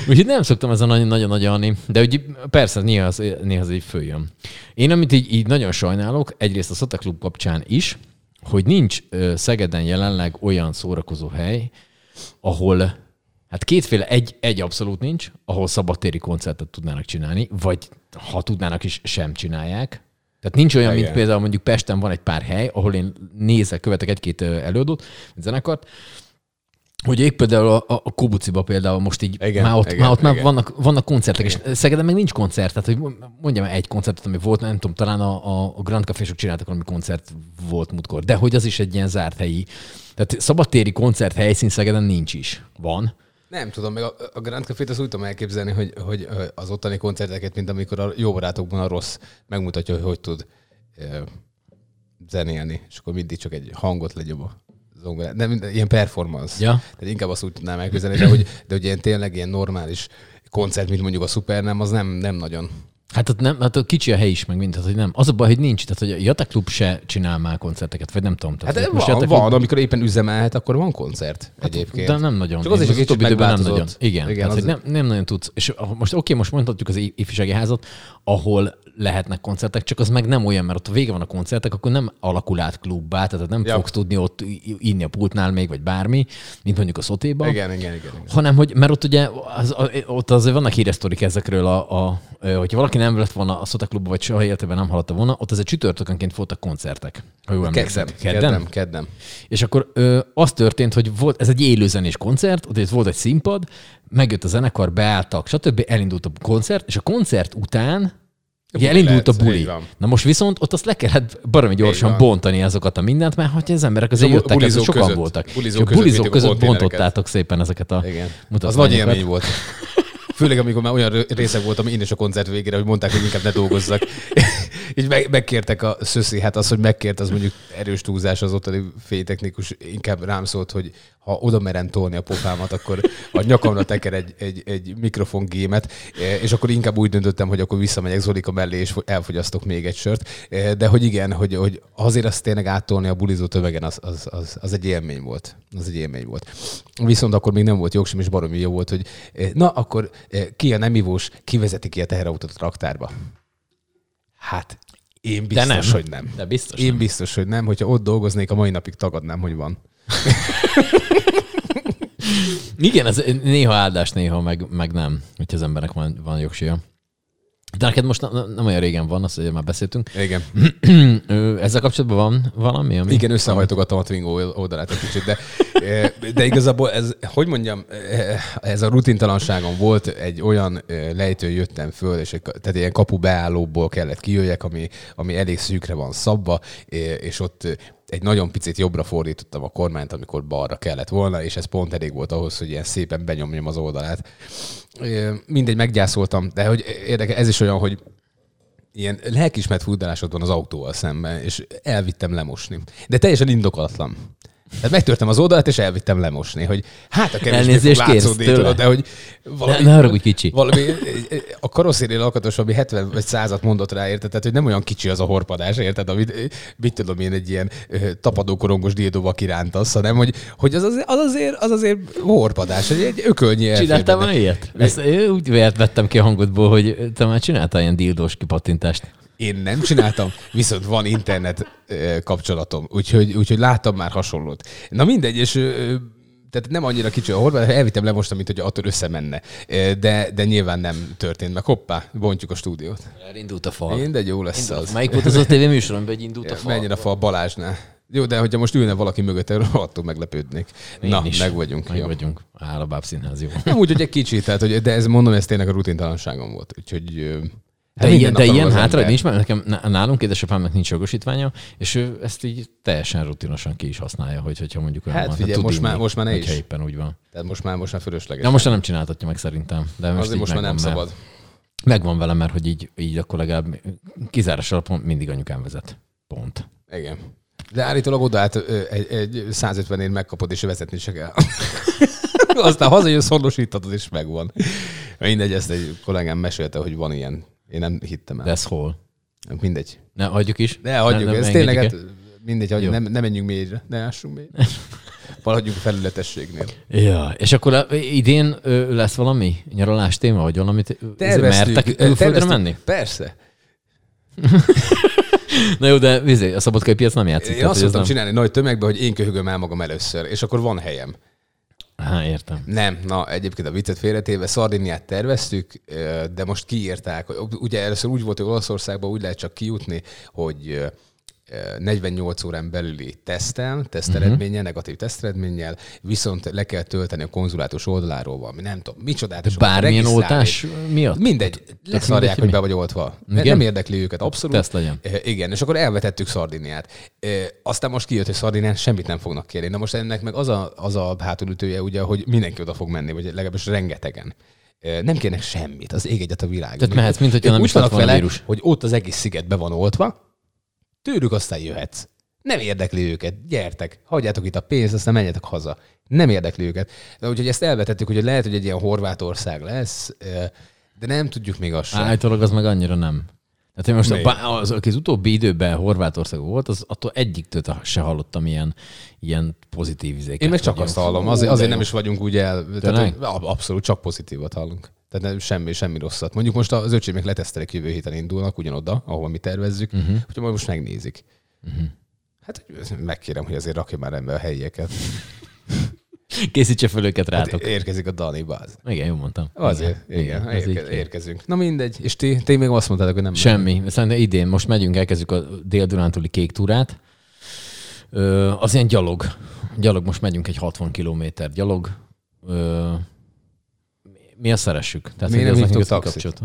Speaker 1: Úgyhogy nem szoktam ezen nagyon nagyon nagy alni, de úgy, persze néha az, néha az így följön. Én amit így, így nagyon sajnálok, egyrészt a Szota Klub kapcsán is, hogy nincs Szegeden jelenleg olyan szórakozó hely, ahol hát kétféle, egy, egy abszolút nincs, ahol szabadtéri koncertet tudnának csinálni, vagy ha tudnának is, sem csinálják. Tehát nincs olyan, mint
Speaker 2: Igen.
Speaker 1: például mondjuk Pesten van egy pár hely, ahol én nézek, követek egy-két előadót, zenekart, hogy épp például a, a Kobuciba például most így,
Speaker 2: Igen,
Speaker 1: már ott,
Speaker 2: igen,
Speaker 1: már, ott már
Speaker 2: igen.
Speaker 1: vannak, vannak koncertek, igen. és Szegeden meg nincs koncert, tehát hogy mondjam egy koncertet, ami volt, nem tudom, talán a, a, a Grand Cafésok csináltak valami koncert volt múltkor, de hogy az is egy ilyen zárt helyi. Tehát szabadtéri koncert helyszín Szegeden nincs is. Van.
Speaker 2: Nem tudom, meg a, a Grand Café-t azt úgy tudom elképzelni, hogy, hogy az ottani koncerteket, mint amikor a jó barátokban a rossz megmutatja, hogy hogy tud ö, zenélni, és akkor mindig csak egy hangot legyen a zongorán. Nem, ilyen performance.
Speaker 1: Ja.
Speaker 2: Tehát inkább azt úgy tudnám elképzelni, de hogy, de hogy ilyen tényleg ilyen normális koncert, mint mondjuk a Super, nem, az nem, nem nagyon.
Speaker 1: Hát ott, nem, hát ott kicsi a hely is, meg mind, tehát, hogy nem. Az a baj, hogy nincs, tehát hogy a Jata Klub se csinál már koncerteket, vagy nem tudom. Tehát,
Speaker 2: Hát
Speaker 1: hogy
Speaker 2: van,
Speaker 1: Jata
Speaker 2: van,
Speaker 1: Klub-
Speaker 2: amikor éppen üzemelhet, akkor van koncert egyébként.
Speaker 1: De nem nagyon.
Speaker 2: Csak az is
Speaker 1: időben nem nagyon. Igen,
Speaker 2: Igen,
Speaker 1: tehát,
Speaker 2: az-
Speaker 1: hogy nem, nem nagyon tudsz. És most oké, most mondhatjuk az ifjúsági házat, ahol lehetnek koncertek, csak az meg nem olyan, mert ott vége van a koncertek, akkor nem alakul át klubbá, tehát nem
Speaker 2: Ja.
Speaker 1: fogsz tudni ott inni a pultnál még, vagy bármi, mint mondjuk a szotéban.
Speaker 2: Igen, igen, igen. igen.
Speaker 1: Hanem, hogy, mert ott ugye, az, ott azért vannak híres ezekről, a, a, hogyha valaki nem lett volna a Szota klubba, vagy soha életében nem hallotta volna, ott azért csütörtökönként voltak koncertek. Ha jól emlékszem.
Speaker 2: keddem, keddem.
Speaker 1: És akkor ö, az történt, hogy volt, ez egy élőzenés koncert, ott volt egy színpad, megjött a zenekar, beálltak, stb. elindult a koncert, és a koncert után ugye elindult a buli. Na most viszont ott azt le kellett baromi gyorsan bontani azokat a mindent, mert hogy az emberek azért jöttek, ez sokan
Speaker 2: között-
Speaker 1: voltak.
Speaker 2: bulizók
Speaker 1: és a
Speaker 2: között
Speaker 1: bulizók között bontottátok szépen ezeket a
Speaker 2: Igen. Az
Speaker 1: mutatványokat.
Speaker 2: nagy élmény volt. Főleg, amikor már olyan részek voltam én is a koncert végére, hogy mondták, hogy inkább ne dolgozzak. Így meg, megkértek a szöszi, hát az, hogy megkért, az mondjuk erős túlzás az ottani fénytechnikus, inkább rám szólt, hogy ha oda merem tolni a pofámat, akkor a nyakamra teker egy, egy, egy mikrofongémet, eh, és akkor inkább úgy döntöttem, hogy akkor visszamegyek Zolika mellé, és elfogyasztok még egy sört. Eh, De hogy igen, hogy, hogy azért azt tényleg áttolni a bulizó tömegen, az, az, az, az egy élmény volt. Az egy élmény volt. Viszont akkor még nem volt jogsim, és baromi jó volt, hogy eh, na, akkor ki a nem ivós, kivezeti ki a teherautót a raktárba. Hát, én biztos,
Speaker 1: nem.
Speaker 2: hogy nem.
Speaker 1: De biztos
Speaker 2: Én
Speaker 1: nem.
Speaker 2: biztos, hogy nem. Hogyha ott dolgoznék, a mai napig tagadnám, hogy van.
Speaker 1: Igen, ez néha áldás, néha meg, meg nem, hogyha az embernek van, van jogsia. De neked most ne- nem olyan régen van, azt ugye már beszéltünk.
Speaker 2: Igen.
Speaker 1: Ezzel kapcsolatban van valami? Ami...
Speaker 2: Igen, összehajtogattam a Twingo oldalát egy kicsit, de, de igazából ez, hogy mondjam, ez a rutintalanságom volt, egy olyan lejtőn jöttem föl, és egy, tehát ilyen kapu beállóból kellett kijöjjek, ami, ami elég szűkre van szabva, és ott egy nagyon picit jobbra fordítottam a kormányt, amikor balra kellett volna, és ez pont elég volt ahhoz, hogy ilyen szépen benyomjam az oldalát. Mindegy, meggyászoltam, de hogy érdekes, ez is olyan, hogy ilyen lelkismert furdalásod van az autóval szemben, és elvittem lemosni. De teljesen indokolatlan. Tehát megtörtem az oldalt, és elvittem lemosni, hogy hát a kevésbé fog látszódni, tudod, de hogy
Speaker 1: Ne,
Speaker 2: valami,
Speaker 1: ne haragudj, kicsi.
Speaker 2: valami a karosszéri lakatos, ami 70 vagy 100 mondott rá, érted? Tehát, hogy nem olyan kicsi az a horpadás, érted? Amit, mit tudom én, egy ilyen tapadókorongos diadóval kirántasz, hanem hogy, hogy az, azért, az, azért, az azért horpadás, egy, egy ökölnyi benne.
Speaker 1: már ilyet? Ezt úgy vettem ki a hangodból, hogy te már csináltál ilyen dildós kipattintást.
Speaker 2: Én nem csináltam, viszont van internet kapcsolatom, úgyhogy, úgyhogy láttam már hasonlót. Na mindegy, és tehát nem annyira kicsi a horvát, elvittem le most, mint hogy attól összemenne. De, de nyilván nem történt meg. Hoppá, bontjuk a stúdiót.
Speaker 1: Elindult a fal.
Speaker 2: Mindegy, jó lesz az.
Speaker 1: Melyik volt az a tévéműsoron, hogy indult a fal?
Speaker 2: Menjen a fal Balázsnál. Jó, de hogyha most ülne valaki mögött, attól meglepődnék.
Speaker 1: Én
Speaker 2: Na,
Speaker 1: is.
Speaker 2: meg vagyunk.
Speaker 1: Meg
Speaker 2: jó.
Speaker 1: vagyunk. Áll a bábszínház, jó.
Speaker 2: Nem úgy, hogy egy kicsit, tehát, hogy, de ez mondom, ez tényleg a rutintalanságom volt. Úgyhogy... hát
Speaker 1: De,
Speaker 2: minden
Speaker 1: ilyen, de ilyen hátra nincs, mert nekem ná- nálunk édesapámnak nincs jogosítványa, és ő ezt így teljesen rutinosan ki is használja, hogy, hogyha mondjuk olyan
Speaker 2: Hát
Speaker 1: van.
Speaker 2: figyelj,
Speaker 1: tud
Speaker 2: most
Speaker 1: inni,
Speaker 2: már- most már ne is.
Speaker 1: éppen úgy van.
Speaker 2: Tehát most már, most már fölösleges.
Speaker 1: Ja, most már nem csináltatja meg szerintem. De most
Speaker 2: Azért most már nem szabad.
Speaker 1: Megvan velem, mert hogy így, így akkor legalább kizárás alapon mindig anyukám vezet. Pont.
Speaker 2: Igen. De állítólag odaállt ö, egy, egy 150 ér megkapod, és vezetni se kell. Aztán hazajössz, honosítatod, és megvan. Mindegy, ezt egy kollégám mesélte, hogy van ilyen. Én nem hittem el.
Speaker 1: De ez hol?
Speaker 2: Mindegy.
Speaker 1: Ne, hagyjuk is.
Speaker 2: De hagyjuk,
Speaker 1: Ne- ne
Speaker 2: ez tényleg, hát mindegy, hagyjuk, nem, nem menjünk mélyre, ne ássunk mélyre. Maradjunk a felületességnél.
Speaker 1: el. Ja, és akkor idén lesz valami nyaralás téma, vagy valamit? Mertek külföldre
Speaker 2: terveztük.
Speaker 1: menni?
Speaker 2: Persze.
Speaker 1: Na jó, de vizé, a szabadkai piac nem játszik.
Speaker 2: Én
Speaker 1: tehát,
Speaker 2: azt szoktam
Speaker 1: nem...
Speaker 2: csinálni nagy tömegbe, hogy én köhögöm el magam először, és akkor van helyem.
Speaker 1: Há, értem.
Speaker 2: Nem, na egyébként a viccet félretéve, Szardiniát terveztük, de most kiírták. Ugye először úgy volt, hogy Olaszországba úgy lehet csak kijutni, hogy 48 órán belüli tesztel, teszteredménnyel, uh-huh. negatív teszteredménnyel, viszont le kell tölteni a konzulátus oldaláról valami, nem tudom, micsodát.
Speaker 1: Bármilyen oltás miatt?
Speaker 2: Mindegy, leszarják, hogy be vagy oltva. Igen? Nem érdekli őket, abszolút.
Speaker 1: Teszt legyen.
Speaker 2: Igen, és akkor elvetettük Szardiniát. Aztán most kijött, hogy Szardinián semmit nem fognak kérni. Na most ennek meg az a, az a hátulütője, ugye, hogy mindenki oda fog menni, vagy legalábbis rengetegen nem kérnek semmit, az ég egyet a világ.
Speaker 1: Tehát mehetsz, mint hogyha nem is lett
Speaker 2: vele, vírus. hogy ott az egész sziget be van oltva, tőlük aztán jöhetsz. Nem érdekli őket. Gyertek, hagyjátok itt a pénzt, aztán menjetek haza. Nem érdekli őket. De úgyhogy ezt elvetettük, hogy lehet, hogy egy ilyen Horvátország lesz, de nem tudjuk még azt sem.
Speaker 1: Állítólag az meg annyira nem. Tehát én most az, aki az utóbbi időben Horvátország volt, az attól egyiktől se hallottam ilyen, ilyen pozitív izéket.
Speaker 2: Én meg csak azt hallom, azért, azért nem is vagyunk úgy el. Tehát, abszolút, csak pozitívat hallunk. Tehát semmi, semmi rosszat. Mondjuk most az öcsémek letesztelek jövő héten indulnak ugyanoda, ahol mi tervezzük, uh-huh. úgyhogy majd most megnézik. Uh-huh. Hát megkérem, hogy azért rakja már ember a helyieket.
Speaker 1: Készítse fel őket rátok. Hát
Speaker 2: érkezik a Dani Báz.
Speaker 1: Igen, jól mondtam.
Speaker 2: Azért, igen, igen érke, érkezünk. Na mindegy, és ti, ti még azt mondtátok, hogy nem.
Speaker 1: Semmi. Szerintem idén most megyünk, elkezdjük a dél-dunántúli kék túrát. Ö, az ilyen gyalog. Gyalog, most megyünk egy 60 kilométer gyalog. Ö, mi azt szeressük.
Speaker 2: Tehát, Miért nem hívtuk taxit?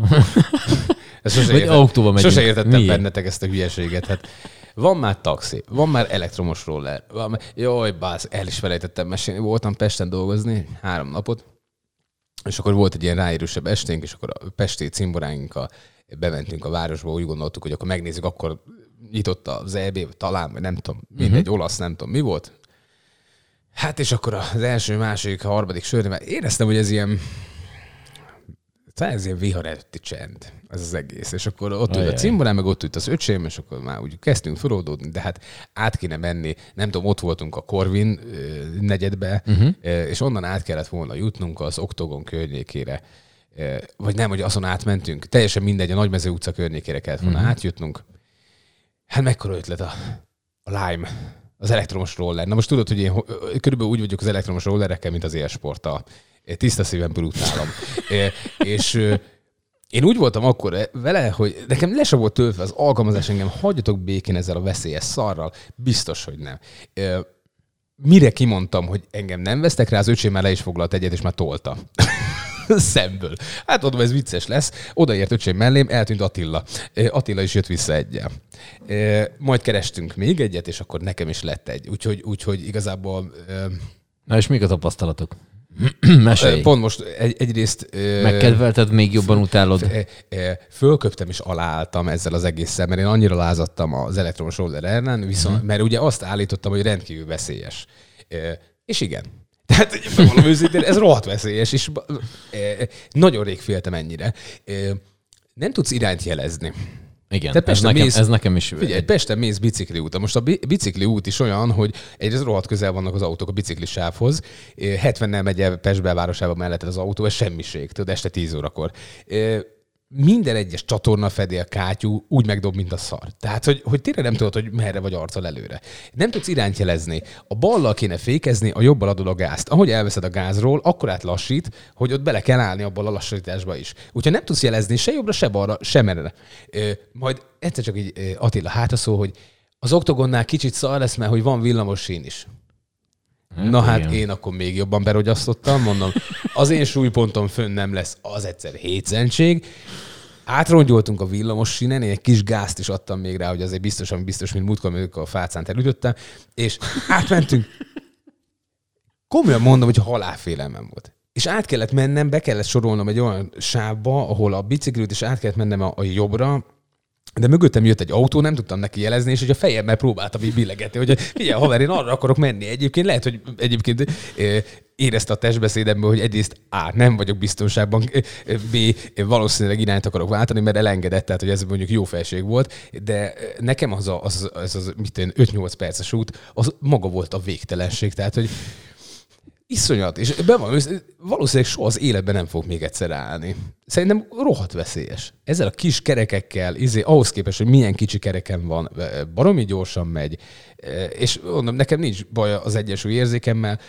Speaker 2: Ezt sose,
Speaker 1: autóba megyünk.
Speaker 2: sose értettem Miért? bennetek ezt a hülyeséget. Hát van már taxi, van már elektromos roller. Van már... Jaj, bász, el is felejtettem mesélni. Voltam Pesten dolgozni három napot, és akkor volt egy ilyen ráérősebb esténk, és akkor a pesti cimboráinkkal bementünk a városba, úgy gondoltuk, hogy akkor megnézzük, akkor nyitott az EB, talán, vagy nem tudom, mindegy, uh-huh. olasz, nem tudom, mi volt. Hát és akkor az első, második, harmadik sör, mert éreztem, hogy ez ilyen ez ilyen vihar előtti csend, ez az egész. És akkor ott ült a cimborán, meg ott ült az öcsém, és akkor már úgy kezdtünk feloldódni, de hát át kéne menni. Nem tudom, ott voltunk a Corvin negyedbe, uh-huh. és onnan át kellett volna jutnunk az Oktogon környékére. Vagy nem, hogy azon átmentünk. Teljesen mindegy, a Nagymező utca környékére kellett volna uh-huh. átjutnunk. Hát mekkora ötlet a, a Lime, az elektromos roller. Na most tudod, hogy én körülbelül úgy vagyok az elektromos rollerekkel, mint az élsporttal tiszta szívem brutálom. és én úgy voltam akkor vele, hogy nekem le sem volt töltve az alkalmazás engem, hagyjatok békén ezzel a veszélyes szarral. Biztos, hogy nem. Mire kimondtam, hogy engem nem vesztek rá, az öcsém már le is foglalt egyet, és már tolta. Szemből. Hát mondom, ez vicces lesz. Odaért öcsém mellém, eltűnt Attila. Attila is jött vissza egyel. Majd kerestünk még egyet, és akkor nekem is lett egy. Úgyhogy, úgyhogy igazából...
Speaker 1: Na és mik a tapasztalatok? Mesélj.
Speaker 2: Pont most egy, egyrészt...
Speaker 1: Megkedvelted, még jobban utálod?
Speaker 2: Fölköptem és aláálltam ezzel az egésszel, mert én annyira lázadtam az elektromos roller ellen, viszont, uh-huh. mert ugye azt állítottam, hogy rendkívül veszélyes. És igen. Tehát mondom őszintén, ez rohadt veszélyes, és nagyon rég féltem ennyire. Nem tudsz irányt jelezni.
Speaker 1: Igen, Te ez, nekem, mész, ez nekem is.
Speaker 2: Figyelj, Pesten mész bicikli úton. Most a bicikli út is olyan, hogy egyrészt rohadt közel vannak az autók a bicikli sávhoz. 70-nel megy el Pest belvárosába mellett az autó, ez semmiség, tudod, este 10 órakor minden egyes csatorna fedél kátyú úgy megdob, mint a szar. Tehát, hogy, hogy tényleg nem tudod, hogy merre vagy arccal előre. Nem tudsz irányt jelezni. A ballal kéne fékezni, a jobbal adod a gázt. Ahogy elveszed a gázról, akkor átlassít, hogy ott bele kell állni abban a lassításba is. Úgyhogy nem tudsz jelezni se jobbra, se balra, se merre. Majd egyszer csak így Attila hátra szó, hogy az oktogonnál kicsit szar lesz, mert hogy van villamos sín is. Hát, Na hát igen. én akkor még jobban berogyasztottam, mondom, az én súlypontom fönn nem lesz, az egyszer hétszentség. Átrongyoltunk a villamos sínen, én egy kis gázt is adtam még rá, hogy azért biztos, ami biztos, mint múltkor, amikor a fácán elütöttem, és átmentünk. Komolyan mondom, hogy halálfélelmem volt. És át kellett mennem, be kellett sorolnom egy olyan sávba, ahol a biciklit is át kellett mennem a, a jobbra, de mögöttem jött egy autó, nem tudtam neki jelezni, és hogy a fejemmel próbáltam így billegetni, hogy figyelj, haver, én arra akarok menni. Egyébként lehet, hogy egyébként érezte a testbeszédemben, hogy egyrészt A, nem vagyok biztonságban, B, valószínűleg irányt akarok váltani, mert elengedett, tehát hogy ez mondjuk jó felség volt, de nekem az a, az, az, az, mit 5-8 perces út, az maga volt a végtelenség, tehát hogy iszonyat, és be van, valószínűleg soha az életben nem fog még egyszer állni. Szerintem rohadt veszélyes. ezzel a kis kerekekkel, izé, ahhoz képest, hogy milyen kicsi kereken van, baromi gyorsan megy, és mondom, nekem nincs baj az egyensúly érzékemmel,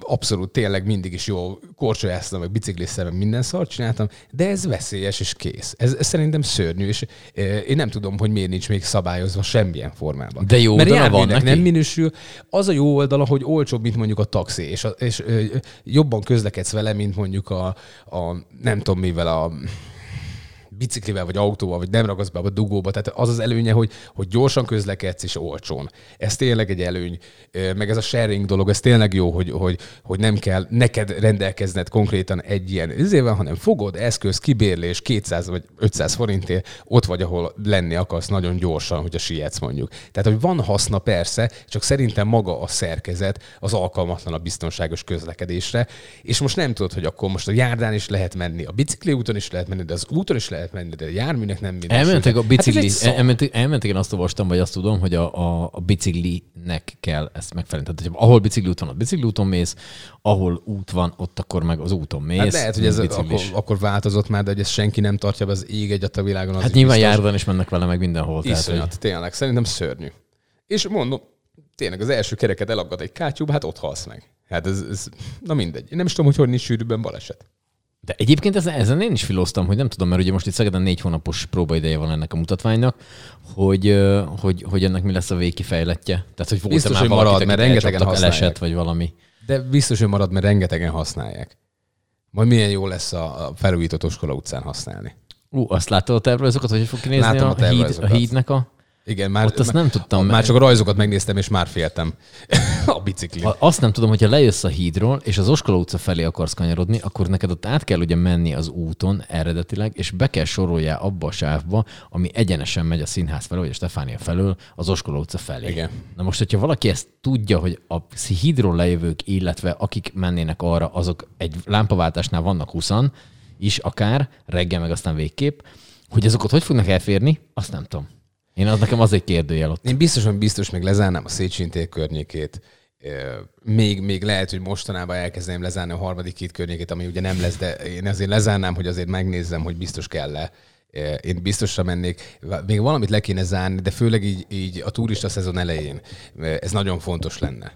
Speaker 2: abszolút tényleg mindig is jó korcsolyáztam, meg bicikliztem, meg minden szart csináltam, de ez veszélyes és kész. Ez, ez szerintem szörnyű, és én nem tudom, hogy miért nincs még szabályozva semmilyen formában.
Speaker 1: De jó
Speaker 2: Mert
Speaker 1: oldala van neki?
Speaker 2: nem minősül. Az a jó oldala, hogy olcsóbb, mint mondjuk a taxi, és, és jobban közlekedsz vele, mint mondjuk a, a nem tudom mivel a biciklivel, vagy autóval, vagy nem ragasz be a dugóba. Tehát az az előnye, hogy, hogy gyorsan közlekedsz és olcsón. Ez tényleg egy előny. Meg ez a sharing dolog, ez tényleg jó, hogy, hogy, hogy nem kell neked rendelkezned konkrétan egy ilyen üzével, hanem fogod, eszköz, kibérlés, 200 vagy 500 forintért, ott vagy, ahol lenni akarsz nagyon gyorsan, hogy a sietsz mondjuk. Tehát, hogy van haszna persze, csak szerintem maga a szerkezet az alkalmatlan a biztonságos közlekedésre, és most nem tudod, hogy akkor most a járdán is lehet menni, a bicikli úton is lehet menni, de az úton is lehet menni, de járműnek nem minősül.
Speaker 1: Elmentek a bicikli, hát elmentek, elmentek, én azt olvastam, vagy azt tudom, hogy a, a, a biciklinek kell ezt megfelelni. Tehát, hogy ahol bicikli úton, ott bicikli úton mész, ahol út van, ott akkor meg az úton mész. Hát
Speaker 2: lehet, hogy ez akkor, akkor, változott már, de hogy ezt senki nem tartja be az ég egyet a világon. Az
Speaker 1: hát nyilván járdon is mennek vele meg mindenhol.
Speaker 2: Iszonyat, tehát, hogy... tényleg, szerintem szörnyű. És mondom, tényleg az első kereket elagad egy kátyúba, hát ott halsz meg. Hát ez, ez, na mindegy. Én nem is tudom, hogy hogy nincs sűrűbben baleset.
Speaker 1: De egyébként ezen, ezen én is filoztam, hogy nem tudom, mert ugye most itt Szegeden négy hónapos próbaideje van ennek a mutatványnak, hogy, hogy, hogy ennek mi lesz a végkifejletje. Tehát, hogy volt-e
Speaker 2: már hogy marad, mert rengetegen használják.
Speaker 1: Eleset, vagy valami.
Speaker 2: De biztos, hogy marad, mert rengetegen használják. Majd milyen jó lesz a felújított Oskola utcán használni.
Speaker 1: Ú, azt láttad a tervrajzokat, hogy fog kinézni Látom a, a, híd, a hídnek a
Speaker 2: igen, már,
Speaker 1: Ott azt nem tudtam.
Speaker 2: Már csak a rajzokat megnéztem, és már féltem a bicikli.
Speaker 1: Azt nem tudom, hogyha lejössz a hídról, és az Oskola utca felé akarsz kanyarodni, akkor neked ott át kell ugye menni az úton eredetileg, és be kell soroljál abba a sávba, ami egyenesen megy a színház felől, vagy a Stefánia felől, az Oskola utca felé.
Speaker 2: Igen.
Speaker 1: Na most, hogyha valaki ezt tudja, hogy a hídról lejövők, illetve akik mennének arra, azok egy lámpaváltásnál vannak 20 is akár, reggel meg aztán végképp, hogy azokat hogy fognak elférni, azt nem tudom. Én az nekem az egy kérdőjel ott.
Speaker 2: Én biztosan biztos még lezárnám a Széchenyi környékét. Még, még lehet, hogy mostanában elkezdeném lezárni a harmadik két környékét, ami ugye nem lesz, de én azért lezárnám, hogy azért megnézzem, hogy biztos kell-e. Én biztosra mennék. Még valamit le kéne zárni, de főleg így, így a turista szezon elején. Ez nagyon fontos lenne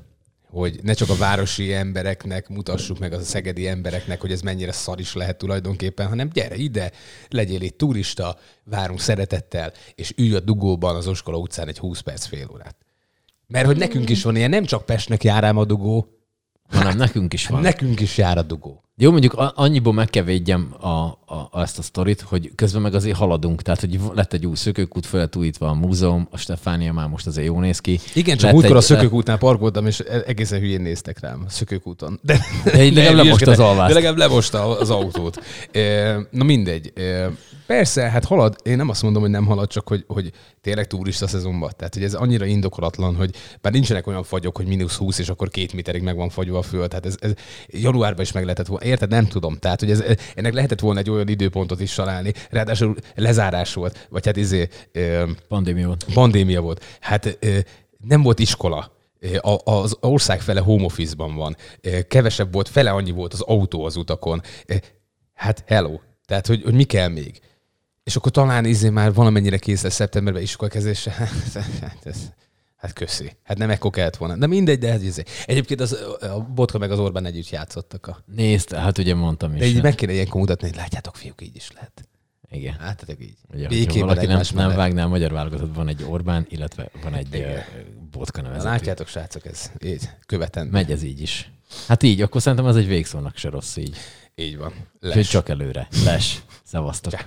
Speaker 2: hogy ne csak a városi embereknek mutassuk meg, az a szegedi embereknek, hogy ez mennyire szar is lehet tulajdonképpen, hanem gyere ide, legyél itt turista, várunk szeretettel, és ülj a dugóban az Oskola utcán egy 20 perc fél órát. Mert hogy nekünk is van ilyen, nem csak Pestnek jár ám a dugó,
Speaker 1: hanem nekünk is van.
Speaker 2: Nekünk is jár a dugó.
Speaker 1: Jó, mondjuk annyiból meg kell védjem a, a, a, ezt a sztorit, hogy közben meg azért haladunk. Tehát, hogy lett egy új szökőkút újítva a múzeum, a Stefánia már most azért jó néz ki.
Speaker 2: Igen, csak múltkor a szökőkútnál parkoltam, és e- egészen hülyén néztek rám a szökőkúton.
Speaker 1: De, de, de legalább lemosta az alvást.
Speaker 2: De legalább lemosta az autót. Na mindegy. Persze, hát halad, én nem azt mondom, hogy nem halad, csak hogy, hogy tényleg turista szezonban. Tehát, hogy ez annyira indokolatlan, hogy bár nincsenek olyan fagyok, hogy mínusz 20, és akkor két méterig meg van fagyva a föld. Tehát ez, ez januárban is meg lehetett volna. Érted? Nem tudom. Tehát, hogy ez, ennek lehetett volna egy olyan időpontot is találni. Ráadásul lezárás volt, vagy hát izé...
Speaker 1: Pandémia volt.
Speaker 2: Pandémia volt. Hát nem volt iskola az ország fele home office-ban van. Kevesebb volt, fele annyi volt az autó az utakon. Hát hello. Tehát, hogy, hogy mi kell még? És akkor talán izé már valamennyire kész lesz szeptemberben iskolakezdésre. Hát, ez, hát köszi. Hát nem ekkor kellett volna. De mindegy, de ez izé. Egyébként az, a Botka meg az Orbán együtt játszottak. A...
Speaker 1: Nézd, hát ugye mondtam is.
Speaker 2: De így meg kéne ilyenkor mutatni, hogy látjátok, fiúk, így is lehet.
Speaker 1: Igen.
Speaker 2: Látjátok így.
Speaker 1: Ugye, valaki nem, nem vágná, a magyar válogatott van egy Orbán, illetve van egy Igen. Botka nevezetű.
Speaker 2: Látjátok, srácok, ez így követen.
Speaker 1: Megy ez így is. Hát így, akkor szerintem ez egy végszónak se rossz így.
Speaker 2: Így van.
Speaker 1: Les. csak előre. Les. Szevasztok. Csá.